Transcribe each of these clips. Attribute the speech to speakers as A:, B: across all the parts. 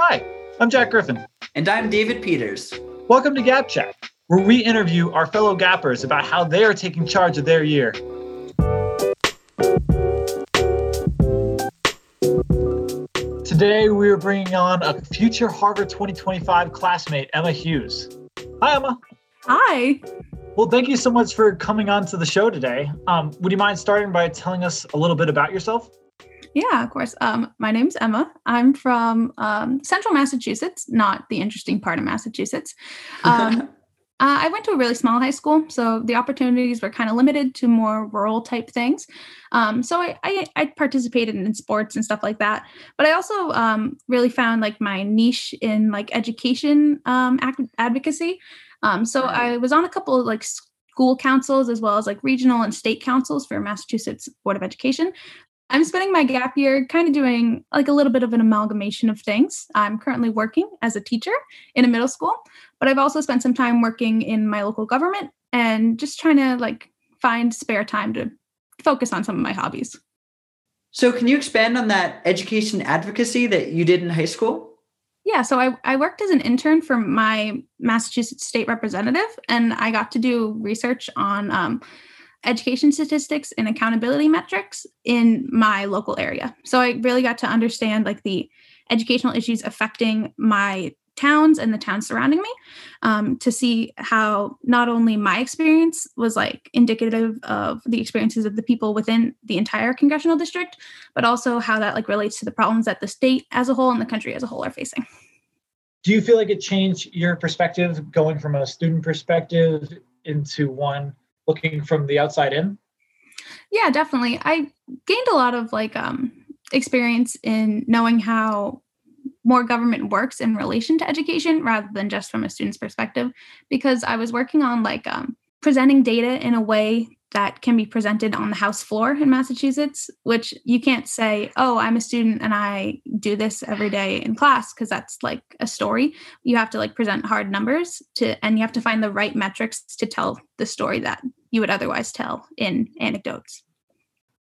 A: Hi, I'm Jack Griffin.
B: And I'm David Peters.
A: Welcome to Gap Chat, where we interview our fellow Gappers about how they are taking charge of their year. Today, we are bringing on a future Harvard 2025 classmate, Emma Hughes. Hi, Emma.
C: Hi.
A: Well, thank you so much for coming on to the show today. Um, would you mind starting by telling us a little bit about yourself?
C: Yeah, of course. Um, my name's Emma. I'm from um, central Massachusetts, not the interesting part of Massachusetts. Um, uh, I went to a really small high school, so the opportunities were kind of limited to more rural type things. Um, so I, I, I, participated in sports and stuff like that. But I also um, really found like my niche in like education um, advocacy. Um, so I was on a couple of like school councils as well as like regional and state councils for Massachusetts Board of Education. I'm spending my gap year kind of doing like a little bit of an amalgamation of things. I'm currently working as a teacher in a middle school, but I've also spent some time working in my local government and just trying to like find spare time to focus on some of my hobbies.
B: So, can you expand on that education advocacy that you did in high school?
C: Yeah, so I, I worked as an intern for my Massachusetts state representative, and I got to do research on um, education statistics and accountability metrics in my local area. So I really got to understand like the educational issues affecting my towns and the towns surrounding me um, to see how not only my experience was like indicative of the experiences of the people within the entire congressional district but also how that like relates to the problems that the state as a whole and the country as a whole are facing
A: do you feel like it changed your perspective going from a student perspective into one looking from the outside in?
C: Yeah, definitely. I gained a lot of like um experience in knowing how more government works in relation to education rather than just from a student's perspective because I was working on like um presenting data in a way that can be presented on the house floor in Massachusetts, which you can't say, oh, I'm a student and I do this every day in class, because that's like a story. You have to like present hard numbers to, and you have to find the right metrics to tell the story that you would otherwise tell in anecdotes.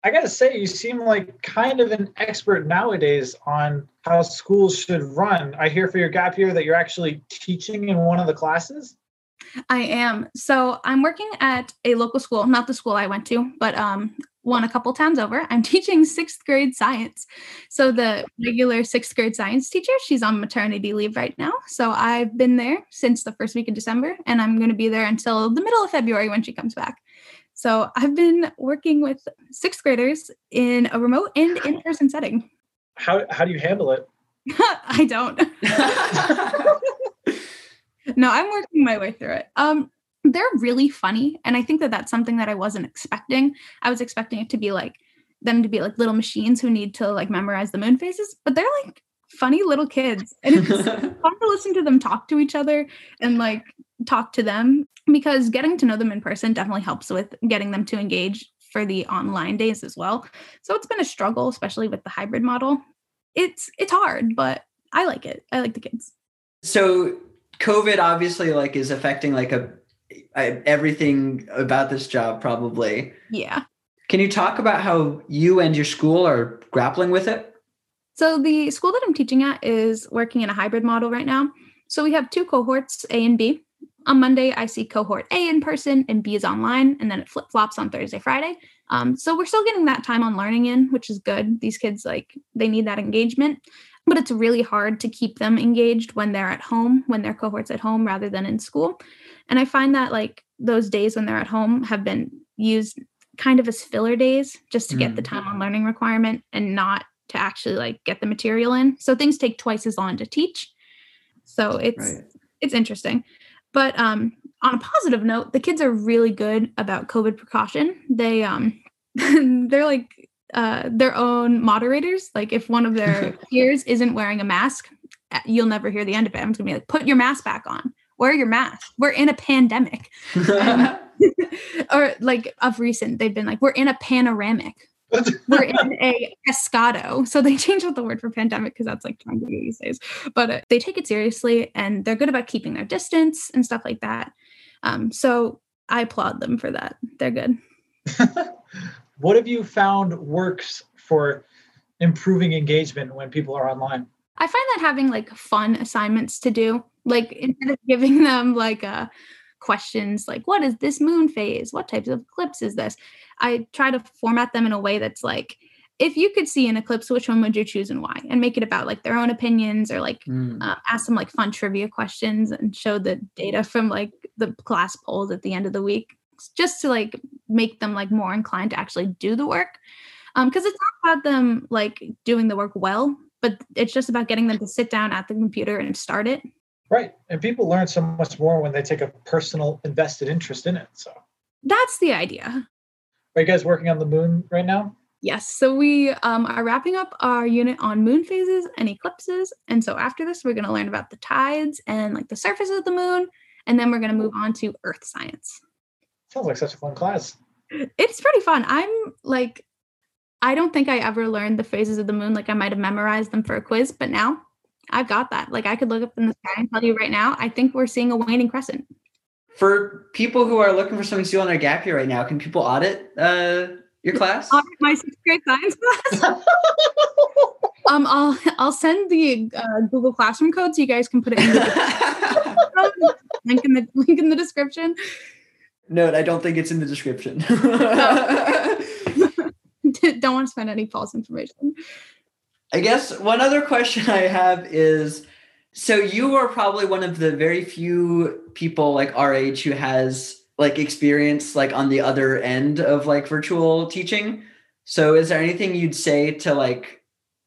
A: I got to say, you seem like kind of an expert nowadays on how schools should run. I hear for your gap year that you're actually teaching in one of the classes.
C: I am. So I'm working at a local school, not the school I went to, but um, one a couple towns over. I'm teaching sixth grade science. So the regular sixth grade science teacher, she's on maternity leave right now. So I've been there since the first week of December, and I'm going to be there until the middle of February when she comes back. So I've been working with sixth graders in a remote and in-person setting.
A: How how do you handle it?
C: I don't. no, I'm working my way through it. Um, they're really funny, and I think that that's something that I wasn't expecting. I was expecting it to be like them to be like little machines who need to like memorize the moon phases, but they're like funny little kids, and it's fun to listen to them talk to each other and like talk to them because getting to know them in person definitely helps with getting them to engage for the online days as well. So it's been a struggle, especially with the hybrid model. It's it's hard, but I like it. I like the kids.
B: So COVID obviously like is affecting like a, a everything about this job probably.
C: Yeah.
B: Can you talk about how you and your school are grappling with it?
C: So the school that I'm teaching at is working in a hybrid model right now. So we have two cohorts, A and B. On Monday, I see cohort A in person and B is online, and then it flip flops on Thursday, Friday. Um, so we're still getting that time on learning in, which is good. These kids like they need that engagement but it's really hard to keep them engaged when they're at home, when their cohort's at home rather than in school. And I find that like those days when they're at home have been used kind of as filler days just to get mm. the time on learning requirement and not to actually like get the material in. So things take twice as long to teach. So it's right. it's interesting. But um on a positive note, the kids are really good about COVID precaution. They um they're like uh, their own moderators. Like if one of their peers isn't wearing a mask, uh, you'll never hear the end of it. I'm just gonna be like, put your mask back on. Wear your mask. We're in a pandemic. or like of recent, they've been like, we're in a panoramic. we're in a pescado. So they changed out the word for pandemic because that's like trendy these days. But uh, they take it seriously and they're good about keeping their distance and stuff like that. Um, so I applaud them for that. They're good.
A: What have you found works for improving engagement when people are online?
C: I find that having like fun assignments to do, like instead of giving them like uh, questions like what is this moon phase? What types of eclipse is this? I try to format them in a way that's like if you could see an eclipse, which one would you choose and why? And make it about like their own opinions or like mm. uh, ask them like fun trivia questions and show the data from like the class polls at the end of the week just to like make them like more inclined to actually do the work. Um, because it's not about them like doing the work well, but it's just about getting them to sit down at the computer and start it.
A: Right. And people learn so much more when they take a personal invested interest in it. So
C: that's the idea.
A: Are you guys working on the moon right now?
C: Yes. So we um, are wrapping up our unit on moon phases and eclipses. And so after this, we're going to learn about the tides and like the surface of the moon. And then we're going to move on to earth science.
A: Sounds like such a fun class.
C: It's pretty fun. I'm like, I don't think I ever learned the phases of the moon. Like I might have memorized them for a quiz, but now I've got that. Like I could look up in the sky and tell you right now, I think we're seeing a waning crescent.
B: For people who are looking for something to do on their gap year right now, can people audit uh, your class?
C: My sixth grade science class. um, I'll I'll send the uh, Google Classroom code so you guys can put it in the link in the link in the description.
B: Note, I don't think it's in the description.
C: don't want to spend any false information.
B: I guess one other question I have is so you are probably one of the very few people like our age who has like experience like on the other end of like virtual teaching. So is there anything you'd say to like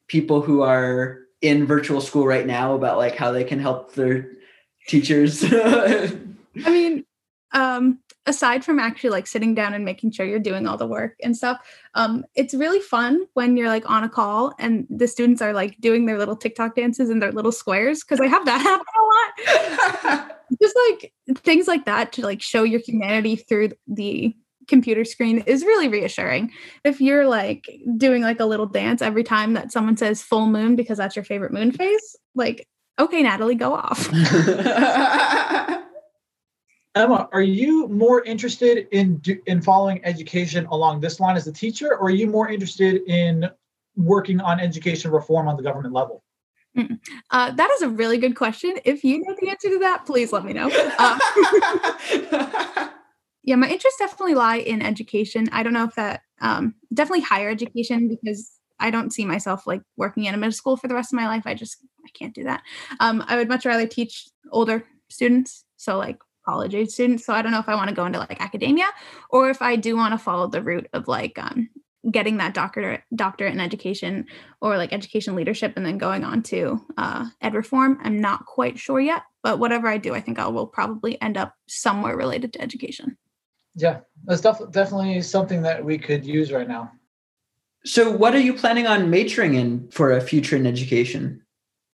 B: people who are in virtual school right now about like how they can help their teachers?
C: I mean, um aside from actually like sitting down and making sure you're doing all the work and stuff um it's really fun when you're like on a call and the students are like doing their little tiktok dances in their little squares because i have that happen a lot. Just like things like that to like show your humanity through the computer screen is really reassuring. If you're like doing like a little dance every time that someone says full moon because that's your favorite moon phase like okay natalie go off
A: Emma, are you more interested in in following education along this line as a teacher, or are you more interested in working on education reform on the government level?
C: Uh, that is a really good question. If you know the answer to that, please let me know. Uh, yeah, my interests definitely lie in education. I don't know if that um, definitely higher education because I don't see myself like working in a middle school for the rest of my life. I just I can't do that. Um, I would much rather teach older students. So like college age students. So I don't know if I want to go into like academia or if I do want to follow the route of like um, getting that doctorate doctorate in education or like education leadership and then going on to uh, ed reform. I'm not quite sure yet, but whatever I do, I think I will probably end up somewhere related to education.
A: Yeah, that's def- definitely something that we could use right now.
B: So, what are you planning on majoring in for a future in education?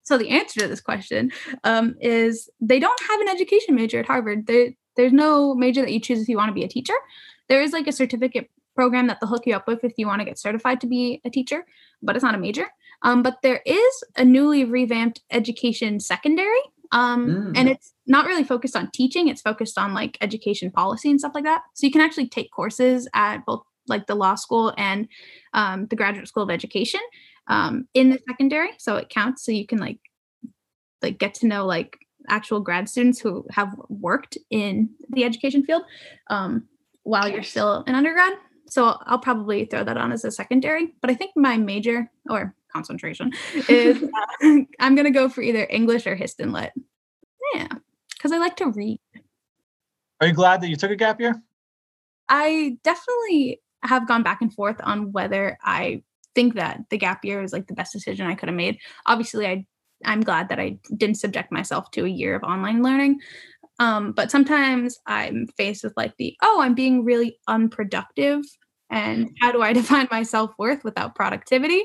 C: So the answer to this question um, is they don't have an education major at Harvard. There, there's no major that you choose if you want to be a teacher. There is like a certificate program that they'll hook you up with if you want to get certified to be a teacher, but it's not a major. Um, but there is a newly revamped education secondary, um, mm. and it's not really focused on teaching. It's focused on like education policy and stuff like that. So you can actually take courses at both like the law school and um, the graduate school of education um, in the secondary, so it counts. So you can like like get to know like actual grad students who have worked in the education field um, while you're still an undergrad. So I'll probably throw that on as a secondary. But I think my major or concentration is uh, I'm gonna go for either English or Hist and Lit. Yeah, because I like to read.
A: Are you glad that you took a gap year?
C: I definitely have gone back and forth on whether I think that the gap year is like the best decision I could have made. Obviously, I I'm glad that I didn't subject myself to a year of online learning. Um, but sometimes I'm faced with like the oh, I'm being really unproductive, and how do I define my self worth without productivity?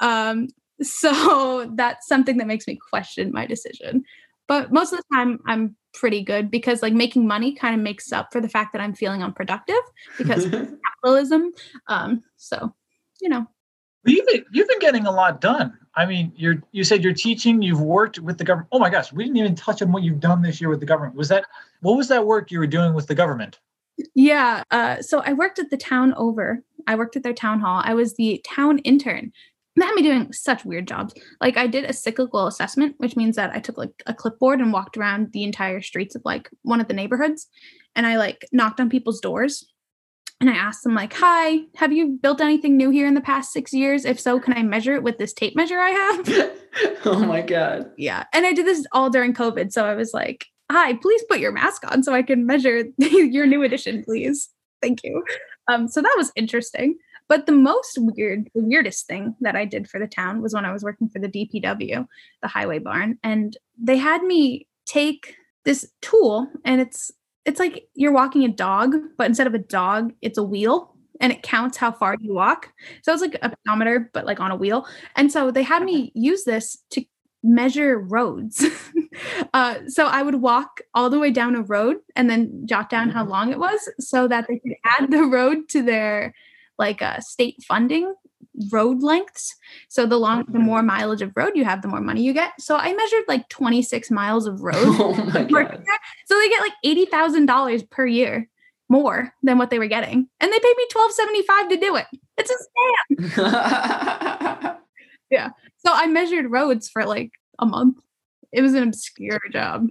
C: Um, so that's something that makes me question my decision. But most of the time, I'm pretty good because like making money kind of makes up for the fact that I'm feeling unproductive because capitalism. Um, so you know,
A: You've been, you've been getting a lot done. I mean, you're you said you're teaching. You've worked with the government. Oh my gosh, we didn't even touch on what you've done this year with the government. Was that what was that work you were doing with the government?
C: Yeah. Uh, so I worked at the town over. I worked at their town hall. I was the town intern. That had me doing such weird jobs. Like I did a cyclical assessment, which means that I took like a clipboard and walked around the entire streets of like one of the neighborhoods and I like knocked on people's doors and I asked them like, "Hi, have you built anything new here in the past 6 years? If so, can I measure it with this tape measure I have?"
B: oh my god.
C: Yeah. And I did this all during COVID, so I was like, "Hi, please put your mask on so I can measure your new addition, please." Thank you. Um, so that was interesting. But the most weird, the weirdest thing that I did for the town was when I was working for the DPW, the highway barn, and they had me take this tool and it's it's like you're walking a dog, but instead of a dog, it's a wheel and it counts how far you walk. So it's like a pedometer, but like on a wheel. And so they had me use this to measure roads. uh, so I would walk all the way down a road and then jot down how long it was so that they could add the road to their like uh, state funding road lengths. So the long, the more mileage of road you have, the more money you get. So I measured like 26 miles of road.
B: Oh.
C: So they get like eighty thousand dollars per year more than what they were getting, and they paid me twelve seventy five to do it. It's a scam. Yeah. So I measured roads for like a month. It was an obscure job.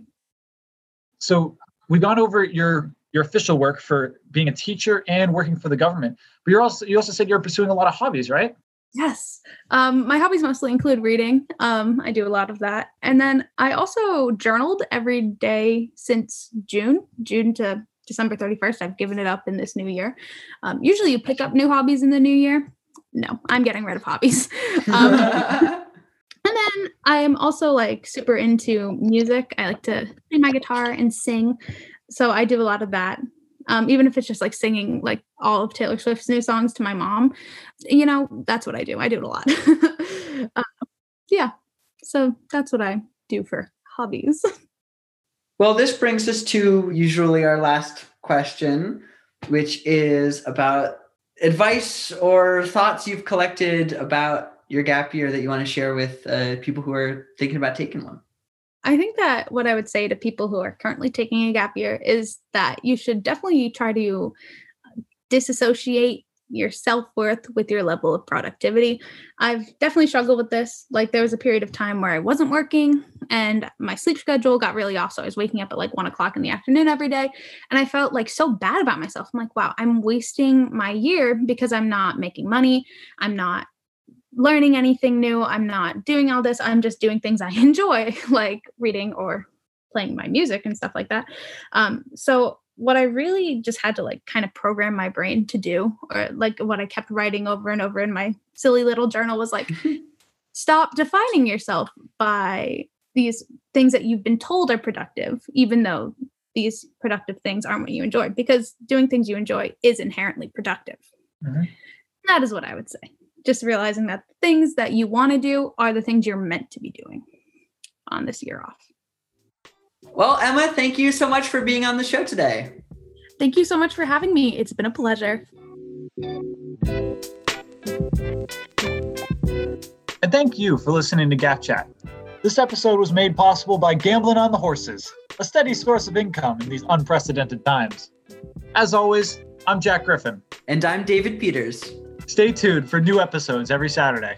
A: So we've gone over your your official work for being a teacher and working for the government. But you're also you also said you're pursuing a lot of hobbies, right?
C: Yes. Um, my hobbies mostly include reading. Um, I do a lot of that. And then I also journaled every day since June, June to December 31st. I've given it up in this new year. Um, usually you pick up new hobbies in the new year. No, I'm getting rid of hobbies. Um, and then I'm also like super into music. I like to play my guitar and sing. So I do a lot of that. Um, even if it's just like singing like all of Taylor Swift's new songs to my mom, you know, that's what I do. I do it a lot. uh, yeah. So that's what I do for hobbies.
B: well, this brings us to usually our last question, which is about advice or thoughts you've collected about your gap year that you want to share with uh, people who are thinking about taking one.
C: I think that what I would say to people who are currently taking a gap year is that you should definitely try to disassociate your self-worth with your level of productivity. I've definitely struggled with this. Like there was a period of time where I wasn't working and my sleep schedule got really off. So I was waking up at like one o'clock in the afternoon every day. And I felt like so bad about myself. I'm like, wow, I'm wasting my year because I'm not making money. I'm not learning anything new. I'm not doing all this. I'm just doing things I enjoy, like reading or playing my music and stuff like that. Um, so what I really just had to like kind of program my brain to do, or like what I kept writing over and over in my silly little journal was like, stop defining yourself by these things that you've been told are productive, even though these productive things aren't what you enjoy, because doing things you enjoy is inherently productive.
A: Mhm.
C: That is what I would say. Just realizing that the things that you want to do are the things you're meant to be doing on this year off.
B: Well, Emma, thank you so much for being on the show today.
C: Thank you so much for having me. It's been a pleasure.
A: And thank you for listening to Gap Chat. This episode was made possible by Gambling on the Horses, a steady source of income in these unprecedented times. As always, I'm Jack Griffin.
B: And I'm David Peters.
A: Stay tuned for new episodes every Saturday.